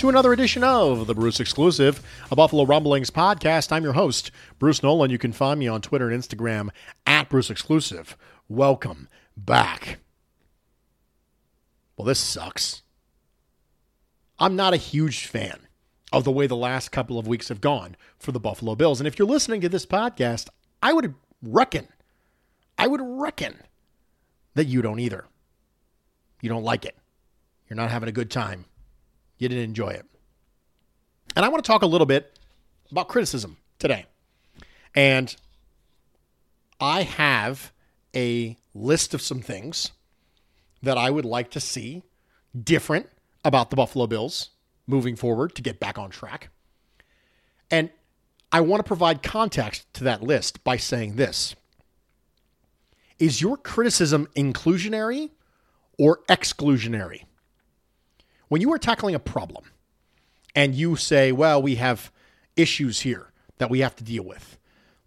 to another edition of the Bruce Exclusive, a Buffalo Rumblings podcast. I'm your host, Bruce Nolan. You can find me on Twitter and Instagram at Bruce Exclusive. Welcome back. Well, this sucks. I'm not a huge fan of the way the last couple of weeks have gone for the Buffalo Bills. And if you're listening to this podcast, I would reckon, I would reckon that you don't either. You don't like it. You're not having a good time you didn't enjoy it. And I want to talk a little bit about criticism today. And I have a list of some things that I would like to see different about the Buffalo Bills moving forward to get back on track. And I want to provide context to that list by saying this Is your criticism inclusionary or exclusionary? When you are tackling a problem and you say, well, we have issues here that we have to deal with,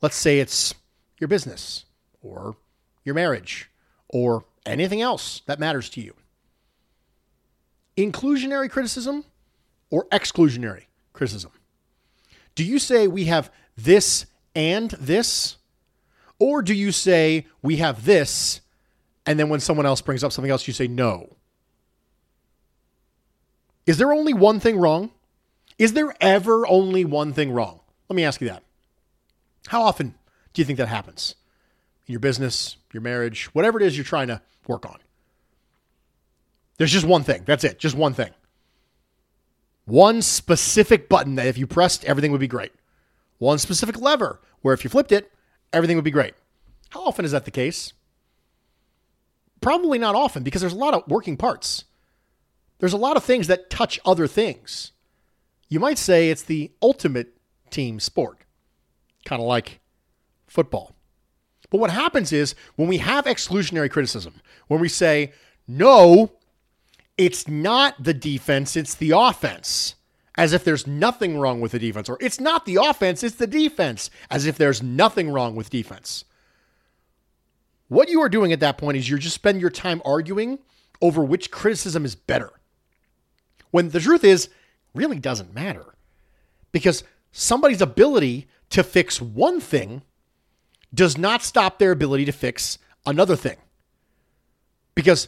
let's say it's your business or your marriage or anything else that matters to you. Inclusionary criticism or exclusionary criticism? Do you say we have this and this? Or do you say we have this and then when someone else brings up something else, you say no? Is there only one thing wrong? Is there ever only one thing wrong? Let me ask you that. How often do you think that happens? In your business, your marriage, whatever it is you're trying to work on. There's just one thing. That's it. Just one thing. One specific button that if you pressed, everything would be great. One specific lever where if you flipped it, everything would be great. How often is that the case? Probably not often because there's a lot of working parts. There's a lot of things that touch other things. You might say it's the ultimate team sport, kind of like football. But what happens is when we have exclusionary criticism, when we say, no, it's not the defense, it's the offense, as if there's nothing wrong with the defense, or it's not the offense, it's the defense, as if there's nothing wrong with defense. What you are doing at that point is you're just spending your time arguing over which criticism is better. When the truth is, really doesn't matter. Because somebody's ability to fix one thing does not stop their ability to fix another thing. Because,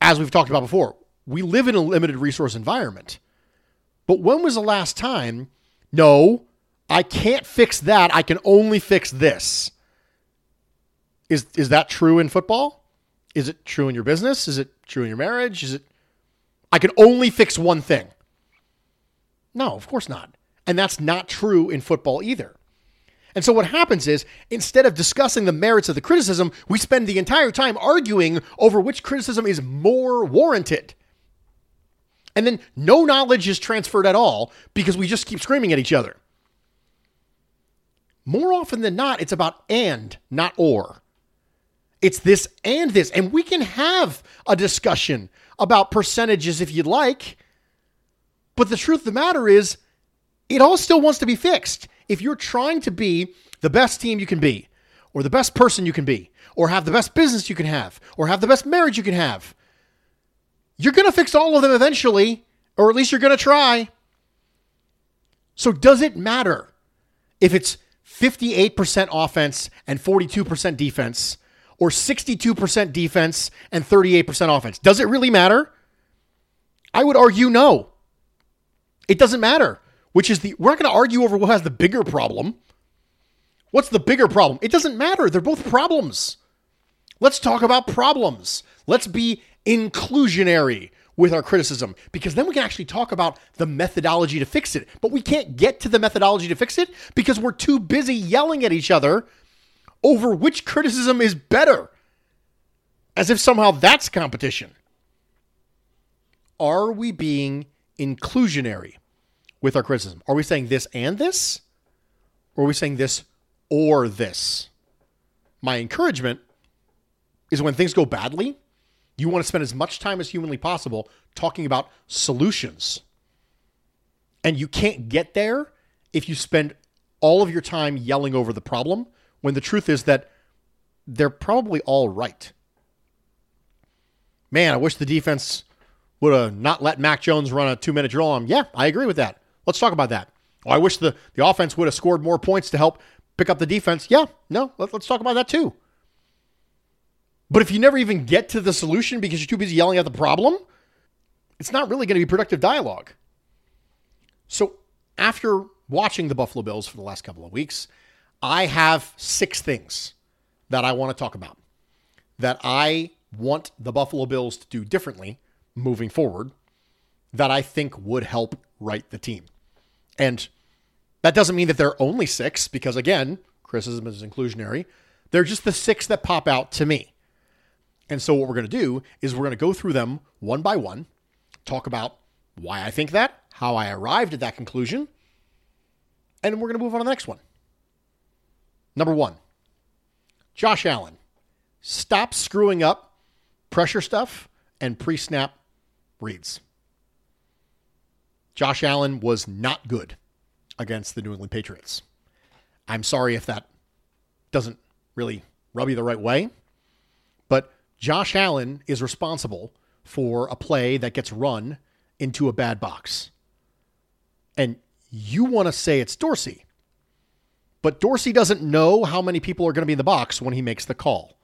as we've talked about before, we live in a limited resource environment. But when was the last time? No, I can't fix that. I can only fix this. Is, is that true in football? Is it true in your business? Is it true in your marriage? Is it I can only fix one thing. No, of course not. And that's not true in football either. And so what happens is instead of discussing the merits of the criticism, we spend the entire time arguing over which criticism is more warranted. And then no knowledge is transferred at all because we just keep screaming at each other. More often than not, it's about and, not or. It's this and this. And we can have a discussion about percentages if you'd like. But the truth of the matter is, it all still wants to be fixed. If you're trying to be the best team you can be, or the best person you can be, or have the best business you can have, or have the best marriage you can have, you're going to fix all of them eventually, or at least you're going to try. So, does it matter if it's 58% offense and 42% defense, or 62% defense and 38% offense? Does it really matter? I would argue no. It doesn't matter. Which is the, we're not going to argue over what has the bigger problem. What's the bigger problem? It doesn't matter. They're both problems. Let's talk about problems. Let's be inclusionary with our criticism because then we can actually talk about the methodology to fix it. But we can't get to the methodology to fix it because we're too busy yelling at each other over which criticism is better. As if somehow that's competition. Are we being inclusionary with our criticism? Are we saying this and this? Or are we saying this or this? My encouragement is when things go badly, you want to spend as much time as humanly possible talking about solutions. And you can't get there if you spend all of your time yelling over the problem when the truth is that they're probably all right. Man, I wish the defense would have not let Mac Jones run a two minute drill on him. Yeah, I agree with that. Let's talk about that. Oh, I wish the, the offense would have scored more points to help pick up the defense. Yeah, no, let, let's talk about that too. But if you never even get to the solution because you're too busy yelling at the problem, it's not really going to be productive dialogue. So, after watching the Buffalo Bills for the last couple of weeks, I have six things that I want to talk about that I want the Buffalo Bills to do differently moving forward that I think would help right the team. And that doesn't mean that they're only six, because again, criticism is inclusionary. They're just the six that pop out to me. And so, what we're going to do is we're going to go through them one by one, talk about why I think that, how I arrived at that conclusion, and we're going to move on to the next one. Number one, Josh Allen. Stop screwing up pressure stuff and pre snap reads. Josh Allen was not good against the New England Patriots. I'm sorry if that doesn't really rub you the right way, but Josh Allen is responsible for a play that gets run into a bad box. And you want to say it's Dorsey. But Dorsey doesn't know how many people are going to be in the box when he makes the call,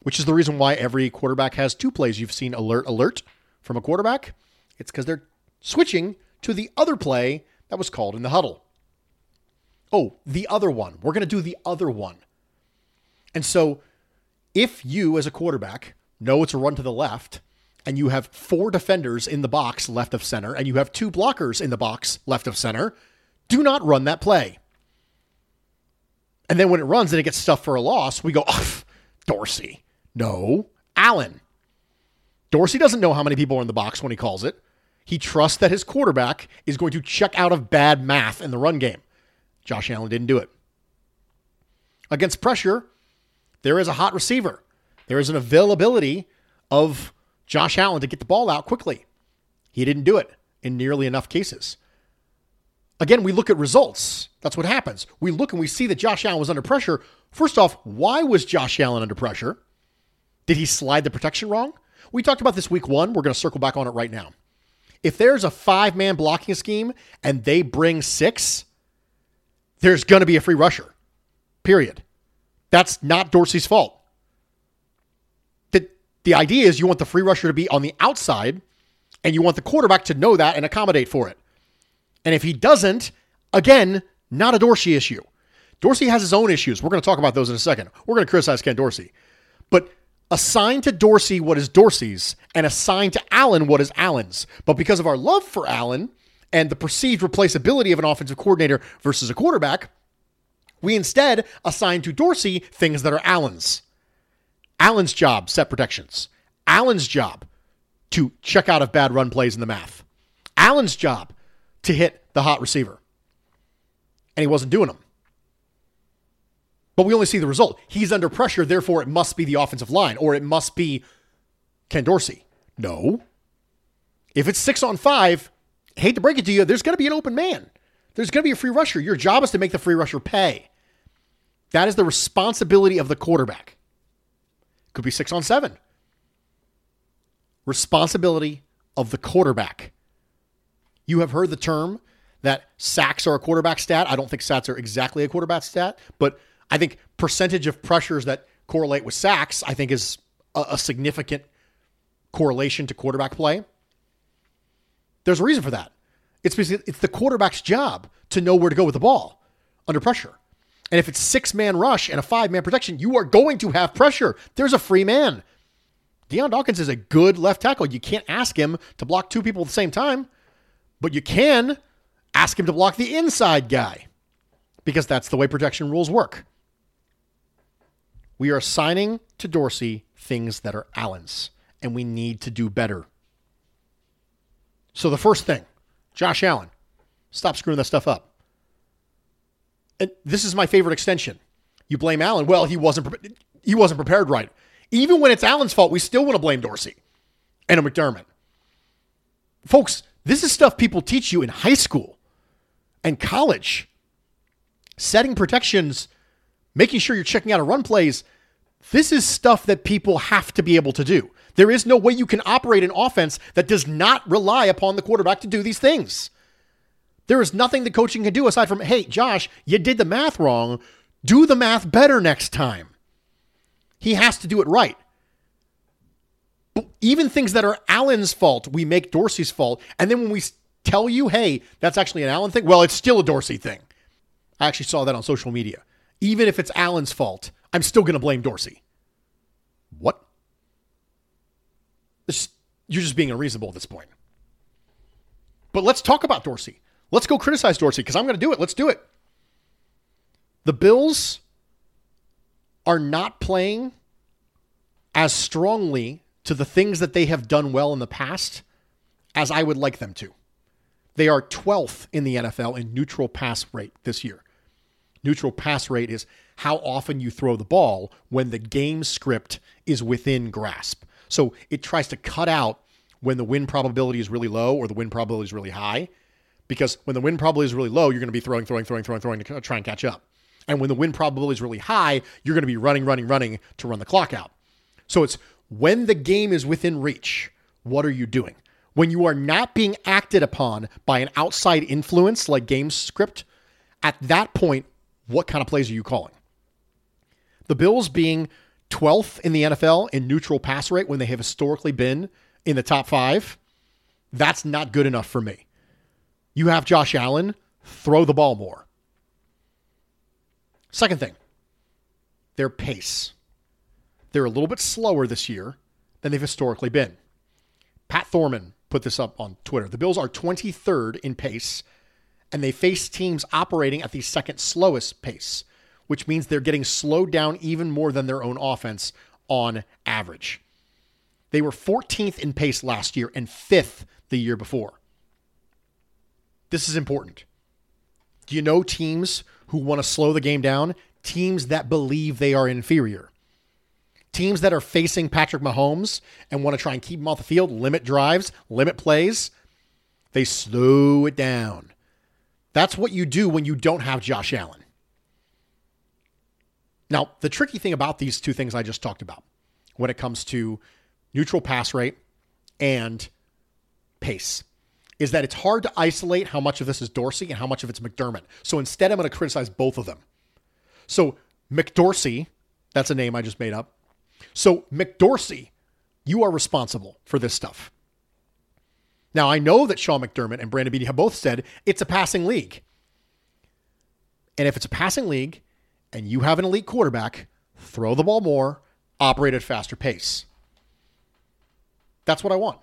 which is the reason why every quarterback has two plays. You've seen alert, alert from a quarterback. It's because they're switching to the other play that was called in the huddle. Oh, the other one. We're going to do the other one. And so if you, as a quarterback, know it's a run to the left, and you have four defenders in the box left of center, and you have two blockers in the box left of center, do not run that play. And then when it runs and it gets stuffed for a loss, we go, oh, Dorsey. No, Allen. Dorsey doesn't know how many people are in the box when he calls it. He trusts that his quarterback is going to check out of bad math in the run game. Josh Allen didn't do it. Against pressure, there is a hot receiver. There is an availability of Josh Allen to get the ball out quickly. He didn't do it in nearly enough cases. Again, we look at results. That's what happens. We look and we see that Josh Allen was under pressure. First off, why was Josh Allen under pressure? Did he slide the protection wrong? We talked about this week one. We're going to circle back on it right now. If there's a five man blocking scheme and they bring six, there's going to be a free rusher, period. That's not Dorsey's fault. The, the idea is you want the free rusher to be on the outside and you want the quarterback to know that and accommodate for it. And if he doesn't, again, not a Dorsey issue. Dorsey has his own issues. We're going to talk about those in a second. We're going to criticize Ken Dorsey. But assign to Dorsey what is Dorsey's and assign to Allen what is Allen's. But because of our love for Allen and the perceived replaceability of an offensive coordinator versus a quarterback, we instead assign to Dorsey things that are Allen's. Allen's job, set protections. Allen's job to check out of bad run plays in the math. Allen's job to hit the hot receiver. And he wasn't doing them. But we only see the result. He's under pressure, therefore it must be the offensive line or it must be Ken Dorsey. No. If it's six on five, hate to break it to you, there's going to be an open man. There's going to be a free rusher. Your job is to make the free rusher pay. That is the responsibility of the quarterback. Could be six on seven. responsibility of the quarterback. You have heard the term that sacks are a quarterback stat. I don't think sacks are exactly a quarterback stat, but I think percentage of pressures that correlate with sacks, I think, is a, a significant correlation to quarterback play. There's a reason for that. It's because it's the quarterback's job to know where to go with the ball under pressure. And if it's six man rush and a five man protection, you are going to have pressure. There's a free man. Dion Dawkins is a good left tackle. You can't ask him to block two people at the same time, but you can ask him to block the inside guy because that's the way protection rules work. We are assigning to Dorsey things that are Allen's, and we need to do better. So the first thing, Josh Allen, stop screwing that stuff up. And this is my favorite extension. You blame Allen. Well, he wasn't pre- he wasn't prepared right. Even when it's Allen's fault, we still want to blame Dorsey and a McDermott. Folks, this is stuff people teach you in high school and college. Setting protections, making sure you're checking out a run plays. This is stuff that people have to be able to do. There is no way you can operate an offense that does not rely upon the quarterback to do these things. There is nothing the coaching can do aside from, hey, Josh, you did the math wrong. Do the math better next time. He has to do it right. Even things that are Allen's fault, we make Dorsey's fault. And then when we tell you, hey, that's actually an Allen thing, well, it's still a Dorsey thing. I actually saw that on social media. Even if it's Allen's fault, I'm still going to blame Dorsey. What? you're just being unreasonable at this point. But let's talk about Dorsey. Let's go criticize Dorsey because I'm going to do it. Let's do it. The Bills are not playing as strongly to the things that they have done well in the past as I would like them to. They are 12th in the NFL in neutral pass rate this year. Neutral pass rate is how often you throw the ball when the game script is within grasp. So it tries to cut out when the win probability is really low or the win probability is really high because when the win probability is really low, you're going to be throwing, throwing, throwing, throwing, throwing to try and catch up. And when the win probability is really high, you're going to be running, running, running to run the clock out. So it's when the game is within reach, what are you doing? When you are not being acted upon by an outside influence like game script, at that point, what kind of plays are you calling? The Bills being 12th in the NFL in neutral pass rate when they have historically been in the top five, that's not good enough for me. You have Josh Allen, throw the ball more. Second thing, their pace. They're a little bit slower this year than they've historically been. Pat Thorman put this up on Twitter. The Bills are 23rd in pace, and they face teams operating at the second slowest pace, which means they're getting slowed down even more than their own offense on average. They were 14th in pace last year and 5th the year before. This is important. Do you know teams who want to slow the game down? Teams that believe they are inferior. Teams that are facing Patrick Mahomes and want to try and keep him off the field, limit drives, limit plays, they slow it down. That's what you do when you don't have Josh Allen. Now, the tricky thing about these two things I just talked about when it comes to neutral pass rate and pace is that it's hard to isolate how much of this is Dorsey and how much of it's McDermott. So instead, I'm going to criticize both of them. So McDorsey, that's a name I just made up. So McDorsey, you are responsible for this stuff. Now I know that Sean McDermott and Brandon Beane have both said it's a passing league. And if it's a passing league and you have an elite quarterback, throw the ball more, operate at faster pace. That's what I want.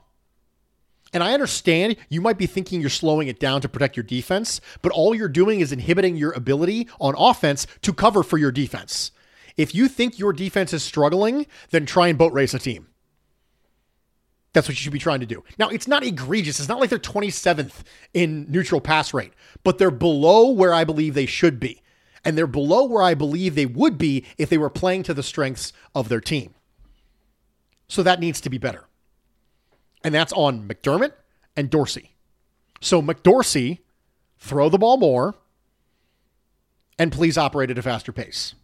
And I understand you might be thinking you're slowing it down to protect your defense, but all you're doing is inhibiting your ability on offense to cover for your defense. If you think your defense is struggling, then try and boat race a team. That's what you should be trying to do. Now, it's not egregious. It's not like they're 27th in neutral pass rate, but they're below where I believe they should be. And they're below where I believe they would be if they were playing to the strengths of their team. So that needs to be better and that's on McDermott and Dorsey. So McDorsey, throw the ball more, and please operate at a faster pace.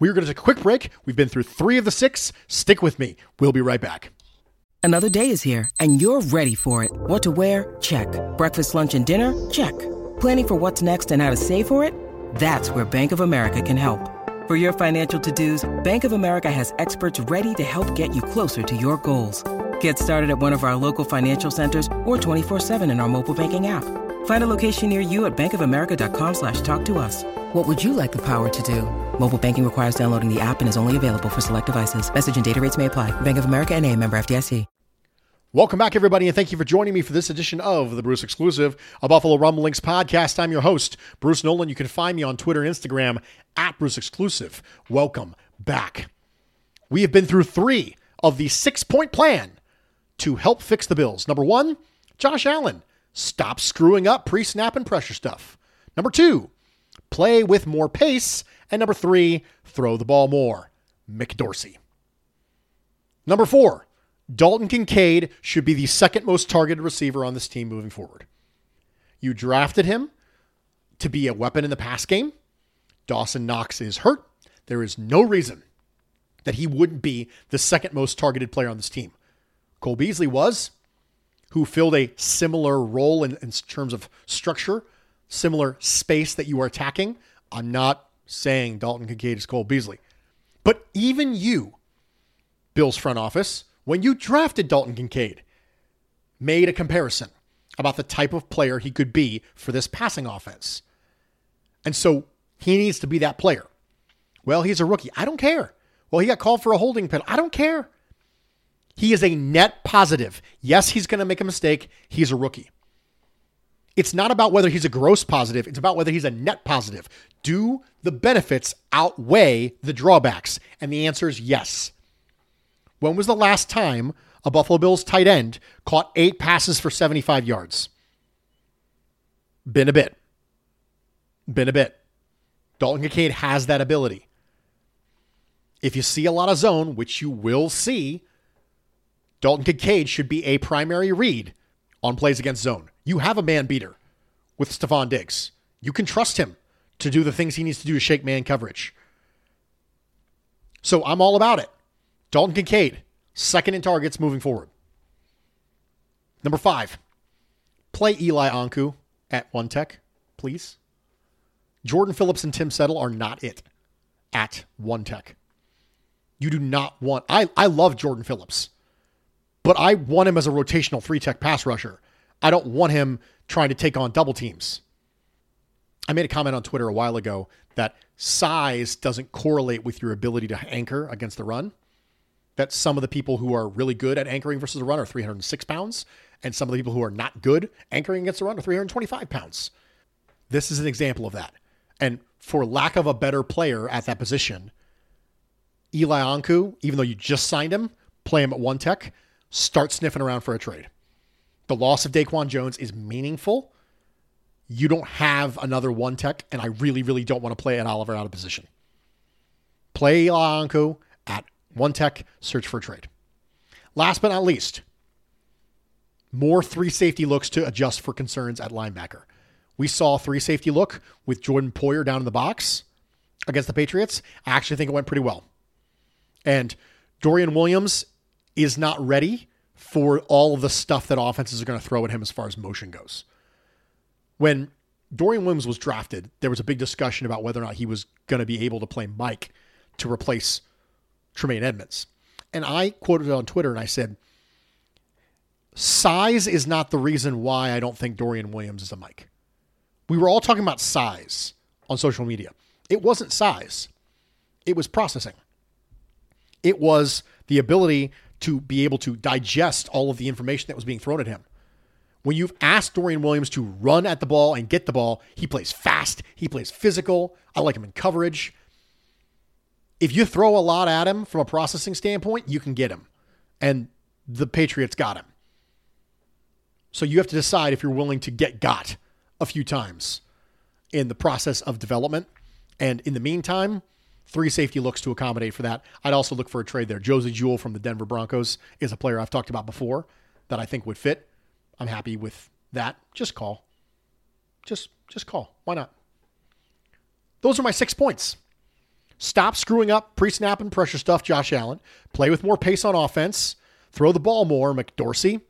We're going to take a quick break. We've been through three of the six. Stick with me. We'll be right back. Another day is here, and you're ready for it. What to wear? Check. Breakfast, lunch, and dinner? Check. Planning for what's next and how to save for it? That's where Bank of America can help. For your financial to-dos, Bank of America has experts ready to help get you closer to your goals. Get started at one of our local financial centers or 24-7 in our mobile banking app. Find a location near you at bankofamerica.com slash talk to us. What would you like the power to do? Mobile banking requires downloading the app and is only available for select devices. Message and data rates may apply. Bank of America and a member FDIC. Welcome back, everybody, and thank you for joining me for this edition of the Bruce Exclusive, a Buffalo Rumblings podcast. I'm your host, Bruce Nolan. You can find me on Twitter and Instagram at Bruce Exclusive. Welcome back. We have been through three of the six point plan to help fix the Bills. Number one, Josh Allen. Stop screwing up pre snap and pressure stuff. Number two, play with more pace. And number three, throw the ball more. McDorsey. Number four, Dalton Kincaid should be the second most targeted receiver on this team moving forward. You drafted him to be a weapon in the pass game. Dawson Knox is hurt. There is no reason that he wouldn't be the second most targeted player on this team. Cole Beasley was, who filled a similar role in, in terms of structure, similar space that you are attacking. I'm not saying Dalton Kincaid is Cole Beasley. But even you, Bills front office, when you drafted Dalton Kincaid, made a comparison about the type of player he could be for this passing offense. And so he needs to be that player. Well, he's a rookie. I don't care. Well, he got called for a holding penalty. I don't care. He is a net positive. Yes, he's going to make a mistake. He's a rookie. It's not about whether he's a gross positive, it's about whether he's a net positive. Do the benefits outweigh the drawbacks? And the answer is yes. When was the last time a Buffalo Bills tight end caught eight passes for 75 yards? Been a bit. Been a bit. Dalton Kincaid has that ability. If you see a lot of zone, which you will see, Dalton Kincaid should be a primary read on plays against zone. You have a man beater with Stefon Diggs. You can trust him to do the things he needs to do to shake man coverage. So I'm all about it. Dalton Kincaid, second in targets moving forward. Number five, play Eli Ankou at one tech, please. Jordan Phillips and Tim Settle are not it at one tech. You do not want, I, I love Jordan Phillips, but I want him as a rotational three tech pass rusher. I don't want him trying to take on double teams. I made a comment on Twitter a while ago that size doesn't correlate with your ability to anchor against the run that some of the people who are really good at anchoring versus the run are 306 pounds, and some of the people who are not good anchoring against the run are 325 pounds. This is an example of that. And for lack of a better player at that position, Eli Ankou, even though you just signed him, play him at one tech, start sniffing around for a trade. The loss of Daquan Jones is meaningful. You don't have another one tech, and I really, really don't want to play Ed Oliver out of position. Play Eli at one tech, search for a trade. Last but not least, more three safety looks to adjust for concerns at linebacker. We saw three safety look with Jordan Poyer down in the box against the Patriots. I actually think it went pretty well. And Dorian Williams is not ready for all of the stuff that offenses are going to throw at him as far as motion goes. When Dorian Williams was drafted, there was a big discussion about whether or not he was going to be able to play Mike to replace Tremaine Edmunds. And I quoted it on Twitter and I said, size is not the reason why I don't think Dorian Williams is a Mike. We were all talking about size on social media. It wasn't size, it was processing. It was the ability to be able to digest all of the information that was being thrown at him. When you've asked Dorian Williams to run at the ball and get the ball, he plays fast, he plays physical. I like him in coverage if you throw a lot at him from a processing standpoint, you can get him. And the Patriots got him. So you have to decide if you're willing to get got a few times in the process of development. And in the meantime, three safety looks to accommodate for that. I'd also look for a trade there. Josey Jewell from the Denver Broncos is a player I've talked about before that I think would fit. I'm happy with that. Just call. Just just call. Why not? Those are my six points. Stop screwing up pre snap and pressure stuff, Josh Allen. Play with more pace on offense. throw the ball more, McDorsey.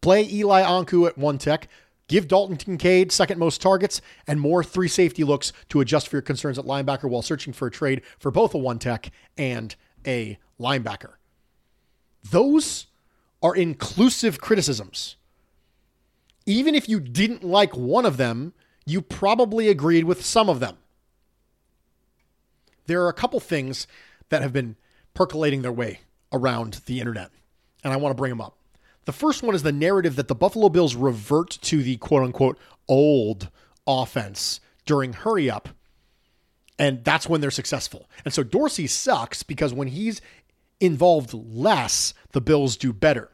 Play Eli Ankou at one tech. Give Dalton Kincaid second most targets and more three safety looks to adjust for your concerns at linebacker while searching for a trade for both a one tech and a linebacker. Those are inclusive criticisms. Even if you didn't like one of them, you probably agreed with some of them. There are a couple things that have been percolating their way around the internet, and I want to bring them up. The first one is the narrative that the Buffalo Bills revert to the quote unquote old offense during hurry up, and that's when they're successful. And so Dorsey sucks because when he's involved less, the Bills do better.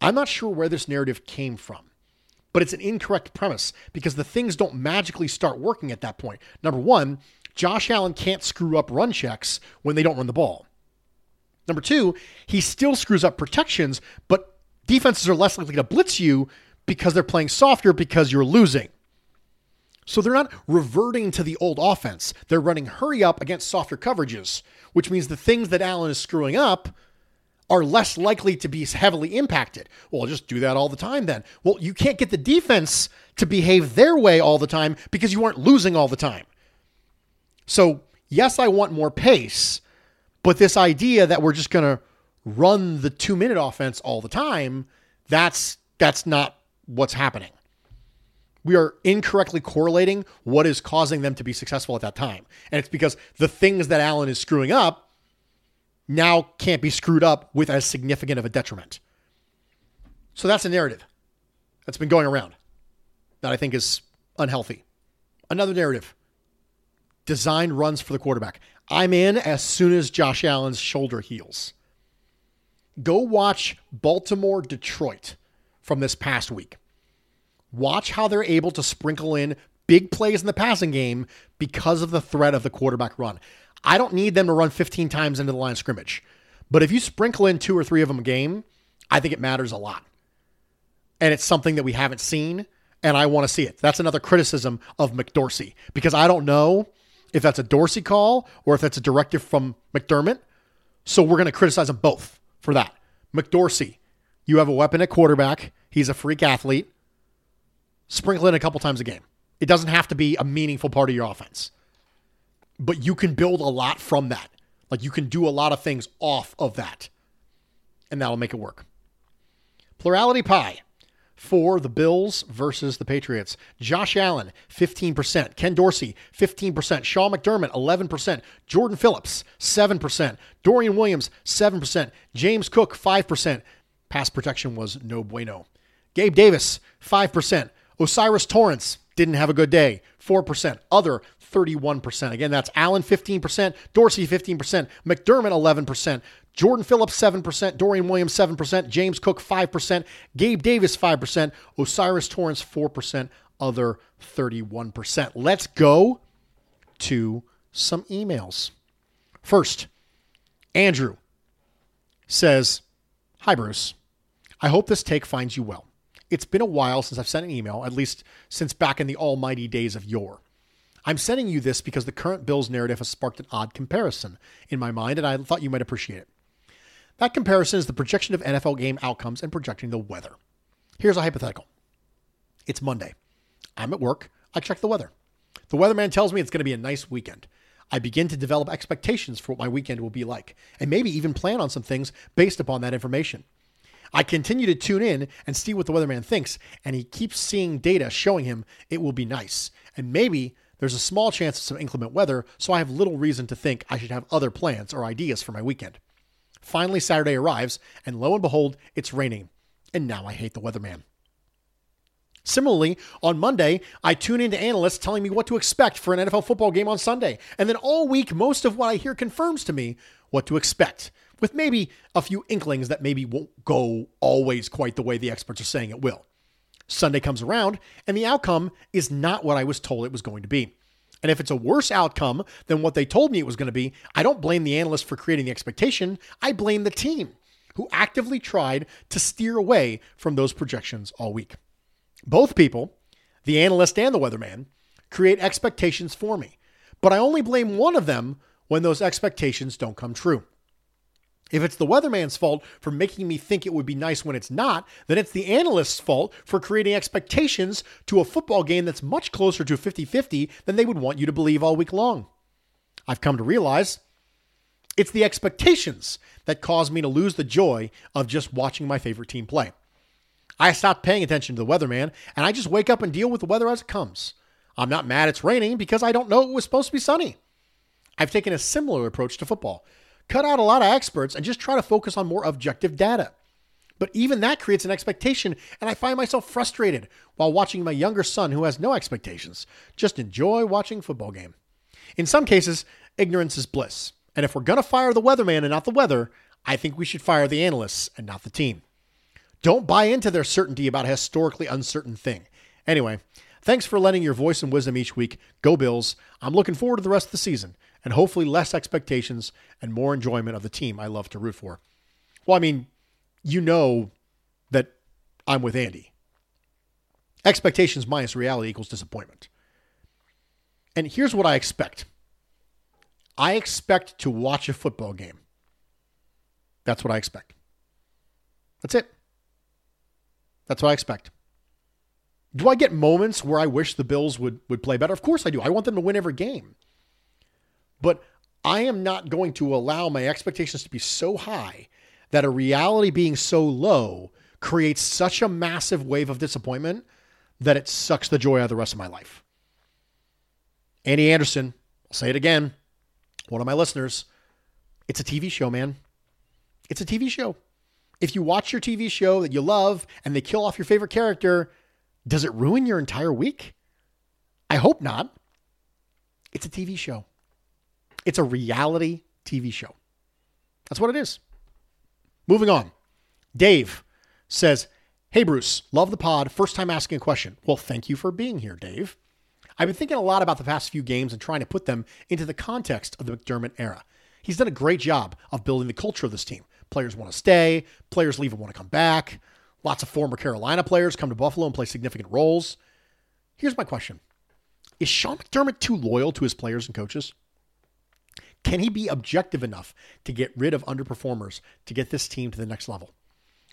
I'm not sure where this narrative came from, but it's an incorrect premise because the things don't magically start working at that point. Number one, Josh Allen can't screw up run checks when they don't run the ball. Number two, he still screws up protections, but defenses are less likely to blitz you because they're playing softer because you're losing. So they're not reverting to the old offense. They're running hurry up against softer coverages, which means the things that Allen is screwing up are less likely to be heavily impacted. Well, just do that all the time then. Well, you can't get the defense to behave their way all the time because you aren't losing all the time. So, yes, I want more pace, but this idea that we're just going to run the 2-minute offense all the time, that's that's not what's happening. We are incorrectly correlating what is causing them to be successful at that time. And it's because the things that Allen is screwing up now can't be screwed up with as significant of a detriment. So that's a narrative that's been going around that I think is unhealthy. Another narrative design runs for the quarterback. I'm in as soon as Josh Allen's shoulder heals. Go watch Baltimore Detroit from this past week. Watch how they're able to sprinkle in big plays in the passing game because of the threat of the quarterback run. I don't need them to run 15 times into the line of scrimmage. But if you sprinkle in two or three of them a game, I think it matters a lot. And it's something that we haven't seen, and I want to see it. That's another criticism of McDorsey because I don't know if that's a Dorsey call or if that's a directive from McDermott. So we're going to criticize them both for that. McDorsey, you have a weapon at quarterback. He's a freak athlete. Sprinkle in a couple times a game. It doesn't have to be a meaningful part of your offense, but you can build a lot from that. Like you can do a lot of things off of that, and that'll make it work. Plurality pie for the Bills versus the Patriots. Josh Allen, 15%. Ken Dorsey, 15%. Sean McDermott, 11%. Jordan Phillips, 7%. Dorian Williams, 7%. James Cook, 5%. Pass protection was no bueno. Gabe Davis, 5%. O'Cyrus Torrence, didn't have a good day, 4%. Other, 31%. Again, that's Allen 15%, Dorsey 15%, McDermott 11%, Jordan Phillips 7%, Dorian Williams 7%, James Cook 5%, Gabe Davis 5%, O'Cyrus Torrence, 4%, other 31%. Let's go to some emails. First, Andrew says, Hi, Bruce. I hope this take finds you well. It's been a while since I've sent an email, at least since back in the almighty days of yore. I'm sending you this because the current Bills narrative has sparked an odd comparison in my mind, and I thought you might appreciate it. That comparison is the projection of NFL game outcomes and projecting the weather. Here's a hypothetical it's Monday. I'm at work. I check the weather. The weatherman tells me it's going to be a nice weekend. I begin to develop expectations for what my weekend will be like, and maybe even plan on some things based upon that information. I continue to tune in and see what the weatherman thinks, and he keeps seeing data showing him it will be nice. And maybe there's a small chance of some inclement weather, so I have little reason to think I should have other plans or ideas for my weekend. Finally, Saturday arrives, and lo and behold, it's raining. And now I hate the weatherman. Similarly, on Monday, I tune into analysts telling me what to expect for an NFL football game on Sunday. And then all week, most of what I hear confirms to me what to expect, with maybe a few inklings that maybe won't go always quite the way the experts are saying it will. Sunday comes around, and the outcome is not what I was told it was going to be. And if it's a worse outcome than what they told me it was going to be, I don't blame the analyst for creating the expectation. I blame the team who actively tried to steer away from those projections all week. Both people, the analyst and the weatherman, create expectations for me, but I only blame one of them when those expectations don't come true. If it's the weatherman's fault for making me think it would be nice when it's not, then it's the analyst's fault for creating expectations to a football game that's much closer to 50 50 than they would want you to believe all week long. I've come to realize it's the expectations that cause me to lose the joy of just watching my favorite team play. I stopped paying attention to the weatherman and I just wake up and deal with the weather as it comes. I'm not mad it's raining because I don't know it was supposed to be sunny. I've taken a similar approach to football. Cut out a lot of experts and just try to focus on more objective data. But even that creates an expectation, and I find myself frustrated while watching my younger son, who has no expectations, just enjoy watching football game. In some cases, ignorance is bliss. And if we're going to fire the weatherman and not the weather, I think we should fire the analysts and not the team. Don't buy into their certainty about a historically uncertain thing. Anyway, thanks for lending your voice and wisdom each week. Go Bills. I'm looking forward to the rest of the season and hopefully less expectations and more enjoyment of the team I love to root for. Well, I mean, you know that I'm with Andy. Expectations minus reality equals disappointment. And here's what I expect I expect to watch a football game. That's what I expect. That's it. That's what I expect. Do I get moments where I wish the Bills would, would play better? Of course I do. I want them to win every game. But I am not going to allow my expectations to be so high that a reality being so low creates such a massive wave of disappointment that it sucks the joy out of the rest of my life. Andy Anderson, I'll say it again, one of my listeners, it's a TV show, man. It's a TV show. If you watch your TV show that you love and they kill off your favorite character, does it ruin your entire week? I hope not. It's a TV show. It's a reality TV show. That's what it is. Moving on. Dave says, Hey, Bruce, love the pod. First time asking a question. Well, thank you for being here, Dave. I've been thinking a lot about the past few games and trying to put them into the context of the McDermott era. He's done a great job of building the culture of this team. Players want to stay, players leave and want to come back. Lots of former Carolina players come to Buffalo and play significant roles. Here's my question Is Sean McDermott too loyal to his players and coaches? Can he be objective enough to get rid of underperformers to get this team to the next level?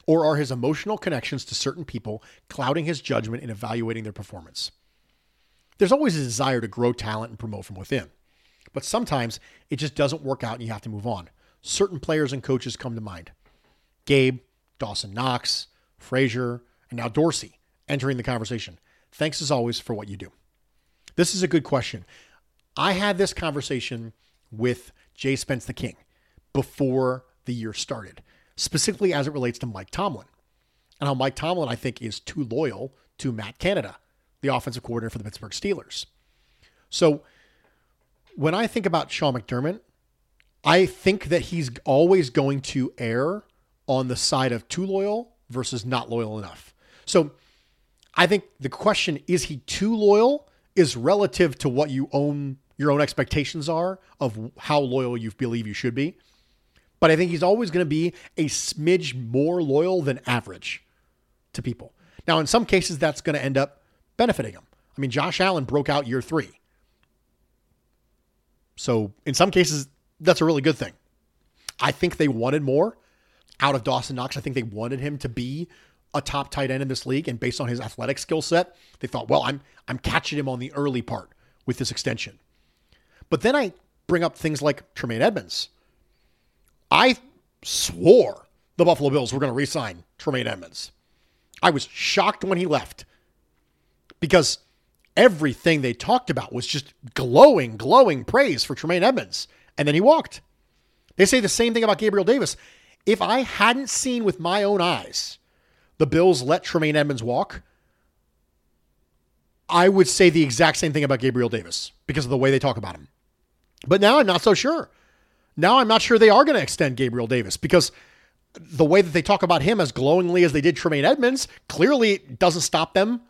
Or are his emotional connections to certain people clouding his judgment in evaluating their performance? There's always a desire to grow talent and promote from within, but sometimes it just doesn't work out and you have to move on. Certain players and coaches come to mind Gabe, Dawson Knox, Frazier, and now Dorsey entering the conversation. Thanks as always for what you do. This is a good question. I had this conversation with Jay Spence the King before the year started, specifically as it relates to Mike Tomlin and how Mike Tomlin, I think, is too loyal to Matt Canada, the offensive coordinator for the Pittsburgh Steelers. So when I think about Sean McDermott, I think that he's always going to err on the side of too loyal versus not loyal enough. So I think the question is he too loyal is relative to what you own your own expectations are of how loyal you believe you should be. But I think he's always going to be a smidge more loyal than average to people. Now, in some cases, that's going to end up benefiting him. I mean, Josh Allen broke out year three. So, in some cases, that's a really good thing. I think they wanted more out of Dawson Knox. I think they wanted him to be a top tight end in this league, and based on his athletic skill set, they thought, well, I'm I'm catching him on the early part with this extension. But then I bring up things like Tremaine Edmunds. I swore the Buffalo Bills were going to re-sign Tremaine Edmunds. I was shocked when he left because everything they talked about was just glowing, glowing praise for Tremaine Edmunds. And then he walked. They say the same thing about Gabriel Davis. If I hadn't seen with my own eyes the Bills let Tremaine Edmonds walk, I would say the exact same thing about Gabriel Davis because of the way they talk about him. But now I'm not so sure. Now I'm not sure they are going to extend Gabriel Davis because the way that they talk about him as glowingly as they did Tremaine Edmunds clearly doesn't stop them.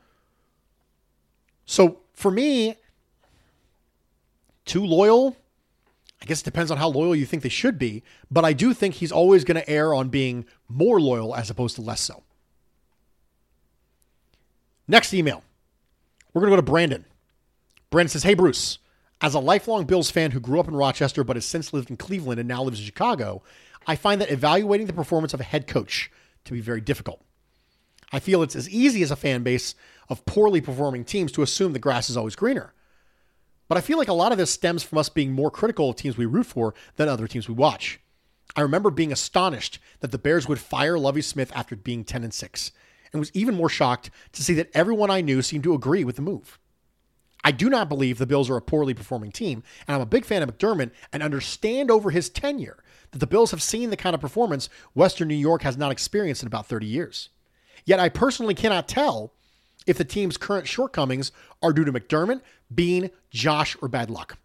So for me, too loyal, I guess it depends on how loyal you think they should be, but I do think he's always going to err on being more loyal as opposed to less so. Next email. We're going to go to Brandon. Brandon says, Hey, Bruce, as a lifelong Bills fan who grew up in Rochester but has since lived in Cleveland and now lives in Chicago, I find that evaluating the performance of a head coach to be very difficult. I feel it's as easy as a fan base of poorly performing teams to assume the grass is always greener. But I feel like a lot of this stems from us being more critical of teams we root for than other teams we watch. I remember being astonished that the Bears would fire Lovie Smith after being 10 and 6, and was even more shocked to see that everyone I knew seemed to agree with the move. I do not believe the Bills are a poorly performing team, and I'm a big fan of McDermott and understand over his tenure that the Bills have seen the kind of performance Western New York has not experienced in about 30 years. Yet I personally cannot tell if the team's current shortcomings are due to McDermott, Beane, Josh, or bad luck.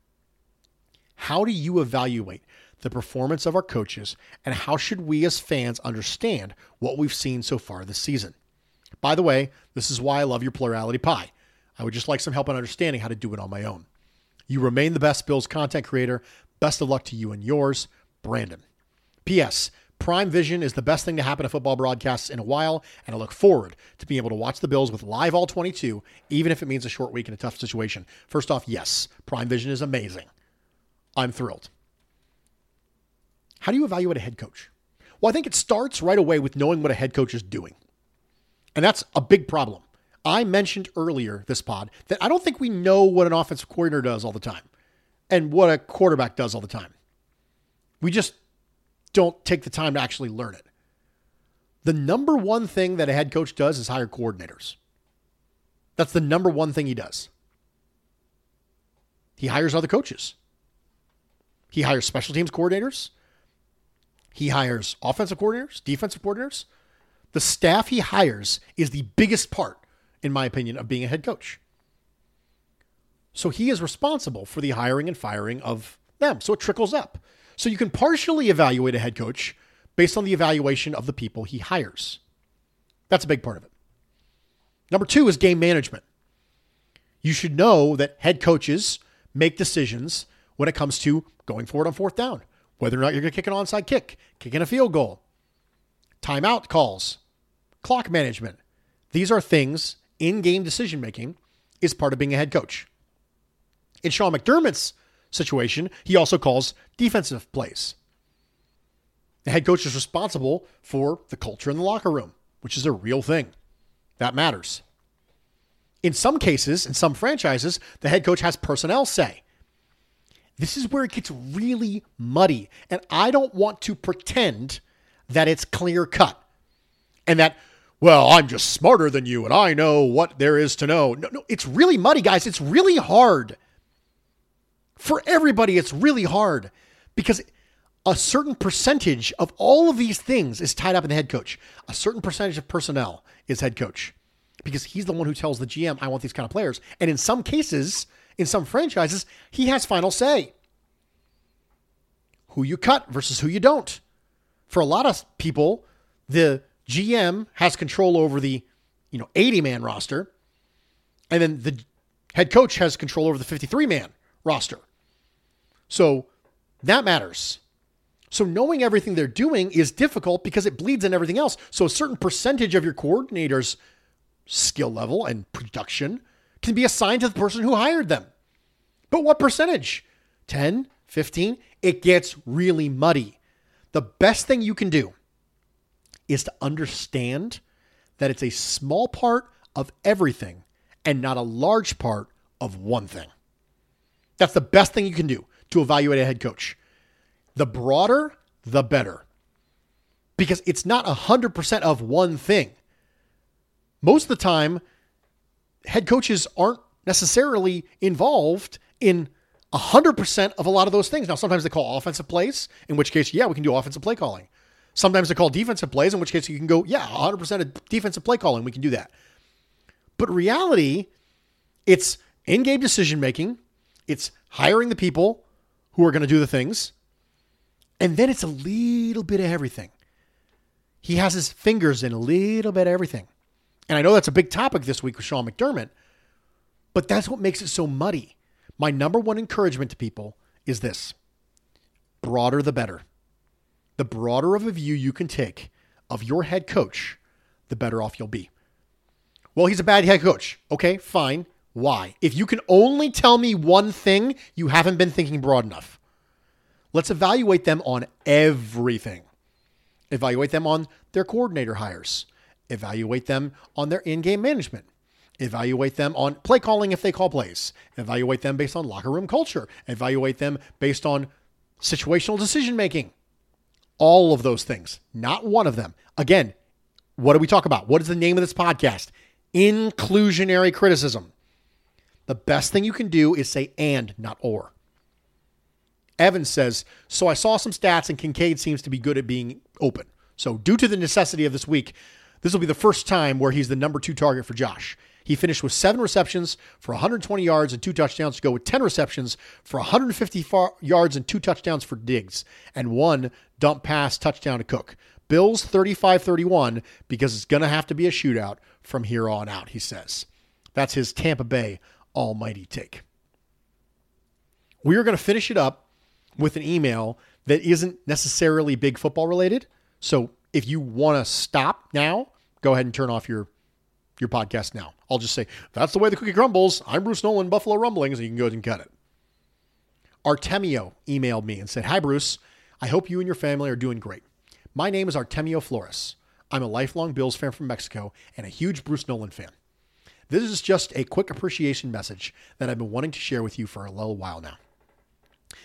How do you evaluate the performance of our coaches, and how should we as fans understand what we've seen so far this season? By the way, this is why I love your plurality pie. I would just like some help in understanding how to do it on my own. You remain the best Bills content creator. Best of luck to you and yours, Brandon. P.S. Prime Vision is the best thing to happen to football broadcasts in a while, and I look forward to being able to watch the Bills with live all 22, even if it means a short week in a tough situation. First off, yes, Prime Vision is amazing. I'm thrilled. How do you evaluate a head coach? Well, I think it starts right away with knowing what a head coach is doing. And that's a big problem. I mentioned earlier this pod that I don't think we know what an offensive coordinator does all the time and what a quarterback does all the time. We just don't take the time to actually learn it. The number one thing that a head coach does is hire coordinators. That's the number one thing he does. He hires other coaches. He hires special teams coordinators. He hires offensive coordinators, defensive coordinators. The staff he hires is the biggest part, in my opinion, of being a head coach. So he is responsible for the hiring and firing of them. So it trickles up. So you can partially evaluate a head coach based on the evaluation of the people he hires. That's a big part of it. Number two is game management. You should know that head coaches make decisions when it comes to going forward on fourth down, whether or not you're going to kick an onside kick, kicking a field goal, timeout calls, clock management. These are things in game decision making is part of being a head coach. In Sean McDermott's situation, he also calls defensive plays. The head coach is responsible for the culture in the locker room, which is a real thing. That matters. In some cases, in some franchises, the head coach has personnel say. This is where it gets really muddy. And I don't want to pretend that it's clear cut and that, well, I'm just smarter than you and I know what there is to know. No, no, it's really muddy, guys. It's really hard for everybody, it's really hard because a certain percentage of all of these things is tied up in the head coach. A certain percentage of personnel is head coach because he's the one who tells the GM, I want these kind of players. And in some cases, in some franchises, he has final say. Who you cut versus who you don't. For a lot of people, the GM has control over the, you know, 80 man roster, and then the head coach has control over the 53 man roster. So that matters. So knowing everything they're doing is difficult because it bleeds in everything else. So a certain percentage of your coordinator's skill level and production can be assigned to the person who hired them. But what percentage? 10, 15? It gets really muddy. The best thing you can do is to understand that it's a small part of everything and not a large part of one thing. That's the best thing you can do to evaluate a head coach. The broader, the better. Because it's not 100% of one thing. Most of the time, head coaches aren't necessarily involved in 100% of a lot of those things. Now, sometimes they call offensive plays, in which case, yeah, we can do offensive play calling. Sometimes they call defensive plays, in which case you can go, yeah, 100% of defensive play calling, we can do that. But reality, it's in game decision making, it's hiring the people who are going to do the things. And then it's a little bit of everything. He has his fingers in a little bit of everything. And I know that's a big topic this week with Sean McDermott, but that's what makes it so muddy. My number one encouragement to people is this broader the better. The broader of a view you can take of your head coach, the better off you'll be. Well, he's a bad head coach. Okay, fine. Why? If you can only tell me one thing, you haven't been thinking broad enough. Let's evaluate them on everything. Evaluate them on their coordinator hires. Evaluate them on their in game management. Evaluate them on play calling if they call plays. Evaluate them based on locker room culture. Evaluate them based on situational decision making. All of those things, not one of them. Again, what do we talk about? What is the name of this podcast? Inclusionary criticism. The best thing you can do is say and, not or. Evans says, So I saw some stats, and Kincaid seems to be good at being open. So, due to the necessity of this week, this will be the first time where he's the number two target for Josh. He finished with seven receptions for 120 yards and two touchdowns to go with 10 receptions for 150 yards and two touchdowns for Diggs and one dump pass touchdown to Cook. Bills 35 31 because it's going to have to be a shootout from here on out, he says. That's his Tampa Bay almighty take. We are going to finish it up with an email that isn't necessarily big football related. So if you want to stop now, go ahead and turn off your your podcast now. I'll just say, that's the way the cookie crumbles. I'm Bruce Nolan, Buffalo Rumblings, and you can go ahead and cut it. Artemio emailed me and said, Hi, Bruce. I hope you and your family are doing great. My name is Artemio Flores. I'm a lifelong Bills fan from Mexico and a huge Bruce Nolan fan. This is just a quick appreciation message that I've been wanting to share with you for a little while now.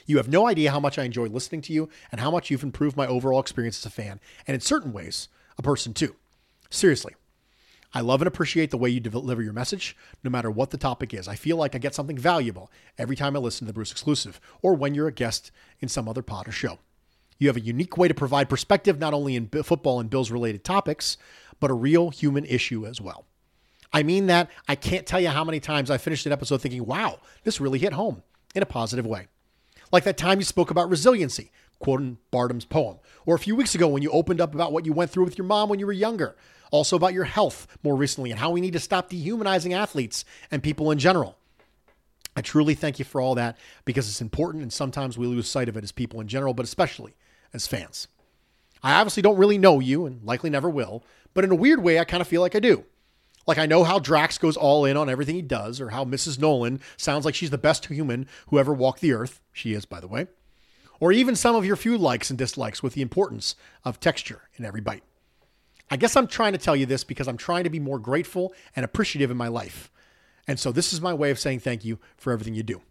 You have no idea how much I enjoy listening to you and how much you've improved my overall experience as a fan, and in certain ways, a person too. Seriously, I love and appreciate the way you deliver your message, no matter what the topic is. I feel like I get something valuable every time I listen to the Bruce exclusive or when you're a guest in some other pod or show. You have a unique way to provide perspective not only in football and Bills related topics, but a real human issue as well. I mean that I can't tell you how many times I finished an episode thinking, wow, this really hit home in a positive way. Like that time you spoke about resiliency, quoting Bardham's poem, or a few weeks ago when you opened up about what you went through with your mom when you were younger, also about your health more recently and how we need to stop dehumanizing athletes and people in general. I truly thank you for all that because it's important and sometimes we lose sight of it as people in general, but especially as fans. I obviously don't really know you and likely never will, but in a weird way, I kind of feel like I do. Like I know how Drax goes all in on everything he does, or how Mrs. Nolan sounds like she's the best human who ever walked the earth. She is, by the way. Or even some of your few likes and dislikes with the importance of texture in every bite. I guess I'm trying to tell you this because I'm trying to be more grateful and appreciative in my life. And so this is my way of saying thank you for everything you do.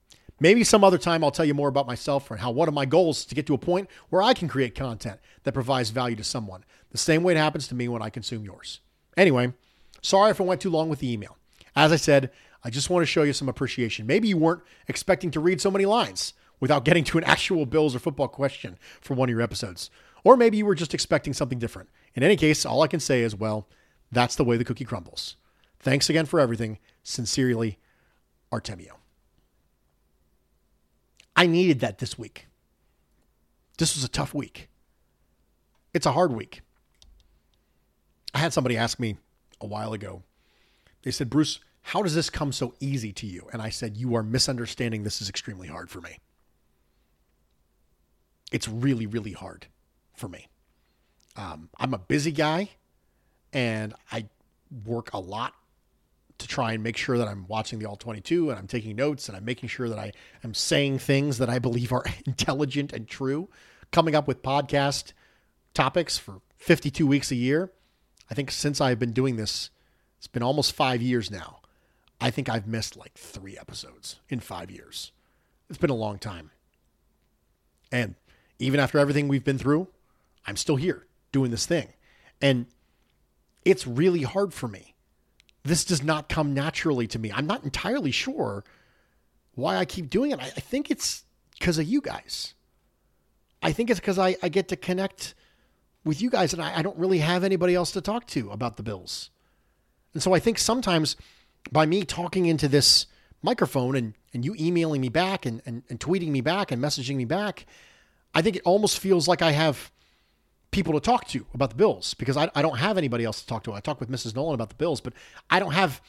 Maybe some other time I'll tell you more about myself and how one of my goals is to get to a point where I can create content that provides value to someone, the same way it happens to me when I consume yours. Anyway, Sorry if I went too long with the email. As I said, I just want to show you some appreciation. Maybe you weren't expecting to read so many lines without getting to an actual Bills or football question for one of your episodes. Or maybe you were just expecting something different. In any case, all I can say is, well, that's the way the cookie crumbles. Thanks again for everything. Sincerely, Artemio. I needed that this week. This was a tough week. It's a hard week. I had somebody ask me a while ago. They said, Bruce, how does this come so easy to you? And I said, You are misunderstanding. This is extremely hard for me. It's really, really hard for me. Um, I'm a busy guy and I work a lot to try and make sure that I'm watching the All 22 and I'm taking notes and I'm making sure that I am saying things that I believe are intelligent and true, coming up with podcast topics for 52 weeks a year. I think since I've been doing this, it's been almost five years now. I think I've missed like three episodes in five years. It's been a long time. And even after everything we've been through, I'm still here doing this thing. And it's really hard for me. This does not come naturally to me. I'm not entirely sure why I keep doing it. I, I think it's because of you guys. I think it's because I, I get to connect with you guys, and I, I don't really have anybody else to talk to about the Bills. And so I think sometimes by me talking into this microphone and, and you emailing me back and, and, and tweeting me back and messaging me back, I think it almost feels like I have people to talk to about the Bills because I, I don't have anybody else to talk to. I talk with Mrs. Nolan about the Bills, but I don't have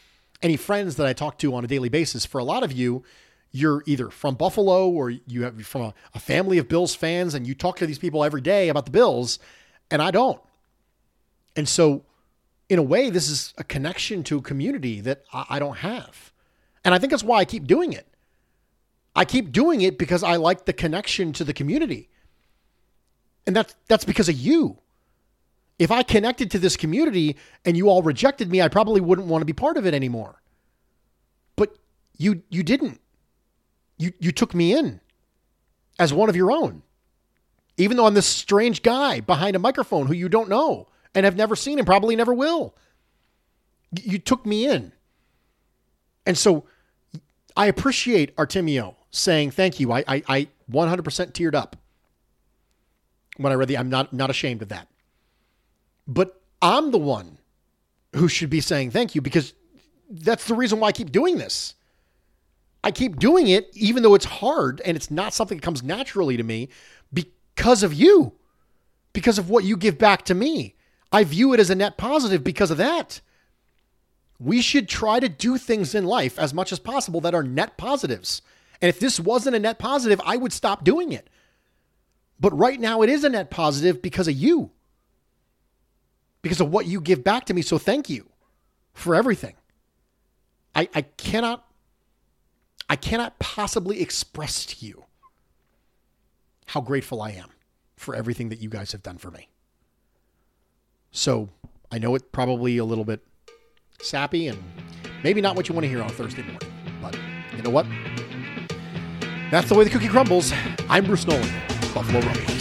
any friends that I talk to on a daily basis. For a lot of you, you're either from Buffalo or you have from a, a family of Bills fans and you talk to these people every day about the Bills and I don't. And so, in a way, this is a connection to a community that I, I don't have. And I think that's why I keep doing it. I keep doing it because I like the connection to the community. And that's that's because of you. If I connected to this community and you all rejected me, I probably wouldn't want to be part of it anymore. But you you didn't. You you took me in as one of your own. Even though I'm this strange guy behind a microphone who you don't know and have never seen and probably never will. You took me in. And so I appreciate Artemio saying thank you. I, I, I 100% teared up when I read the. I'm not not ashamed of that. But I'm the one who should be saying thank you because that's the reason why I keep doing this. I keep doing it even though it's hard and it's not something that comes naturally to me because of you, because of what you give back to me. I view it as a net positive because of that. We should try to do things in life as much as possible that are net positives. And if this wasn't a net positive, I would stop doing it. But right now, it is a net positive because of you, because of what you give back to me. So thank you for everything. I, I cannot, I cannot possibly express to you how grateful I am for everything that you guys have done for me. So I know it's probably a little bit sappy and maybe not what you want to hear on Thursday morning, but you know what? That's the way the cookie crumbles. I'm Bruce Nolan, Buffalo Rumble.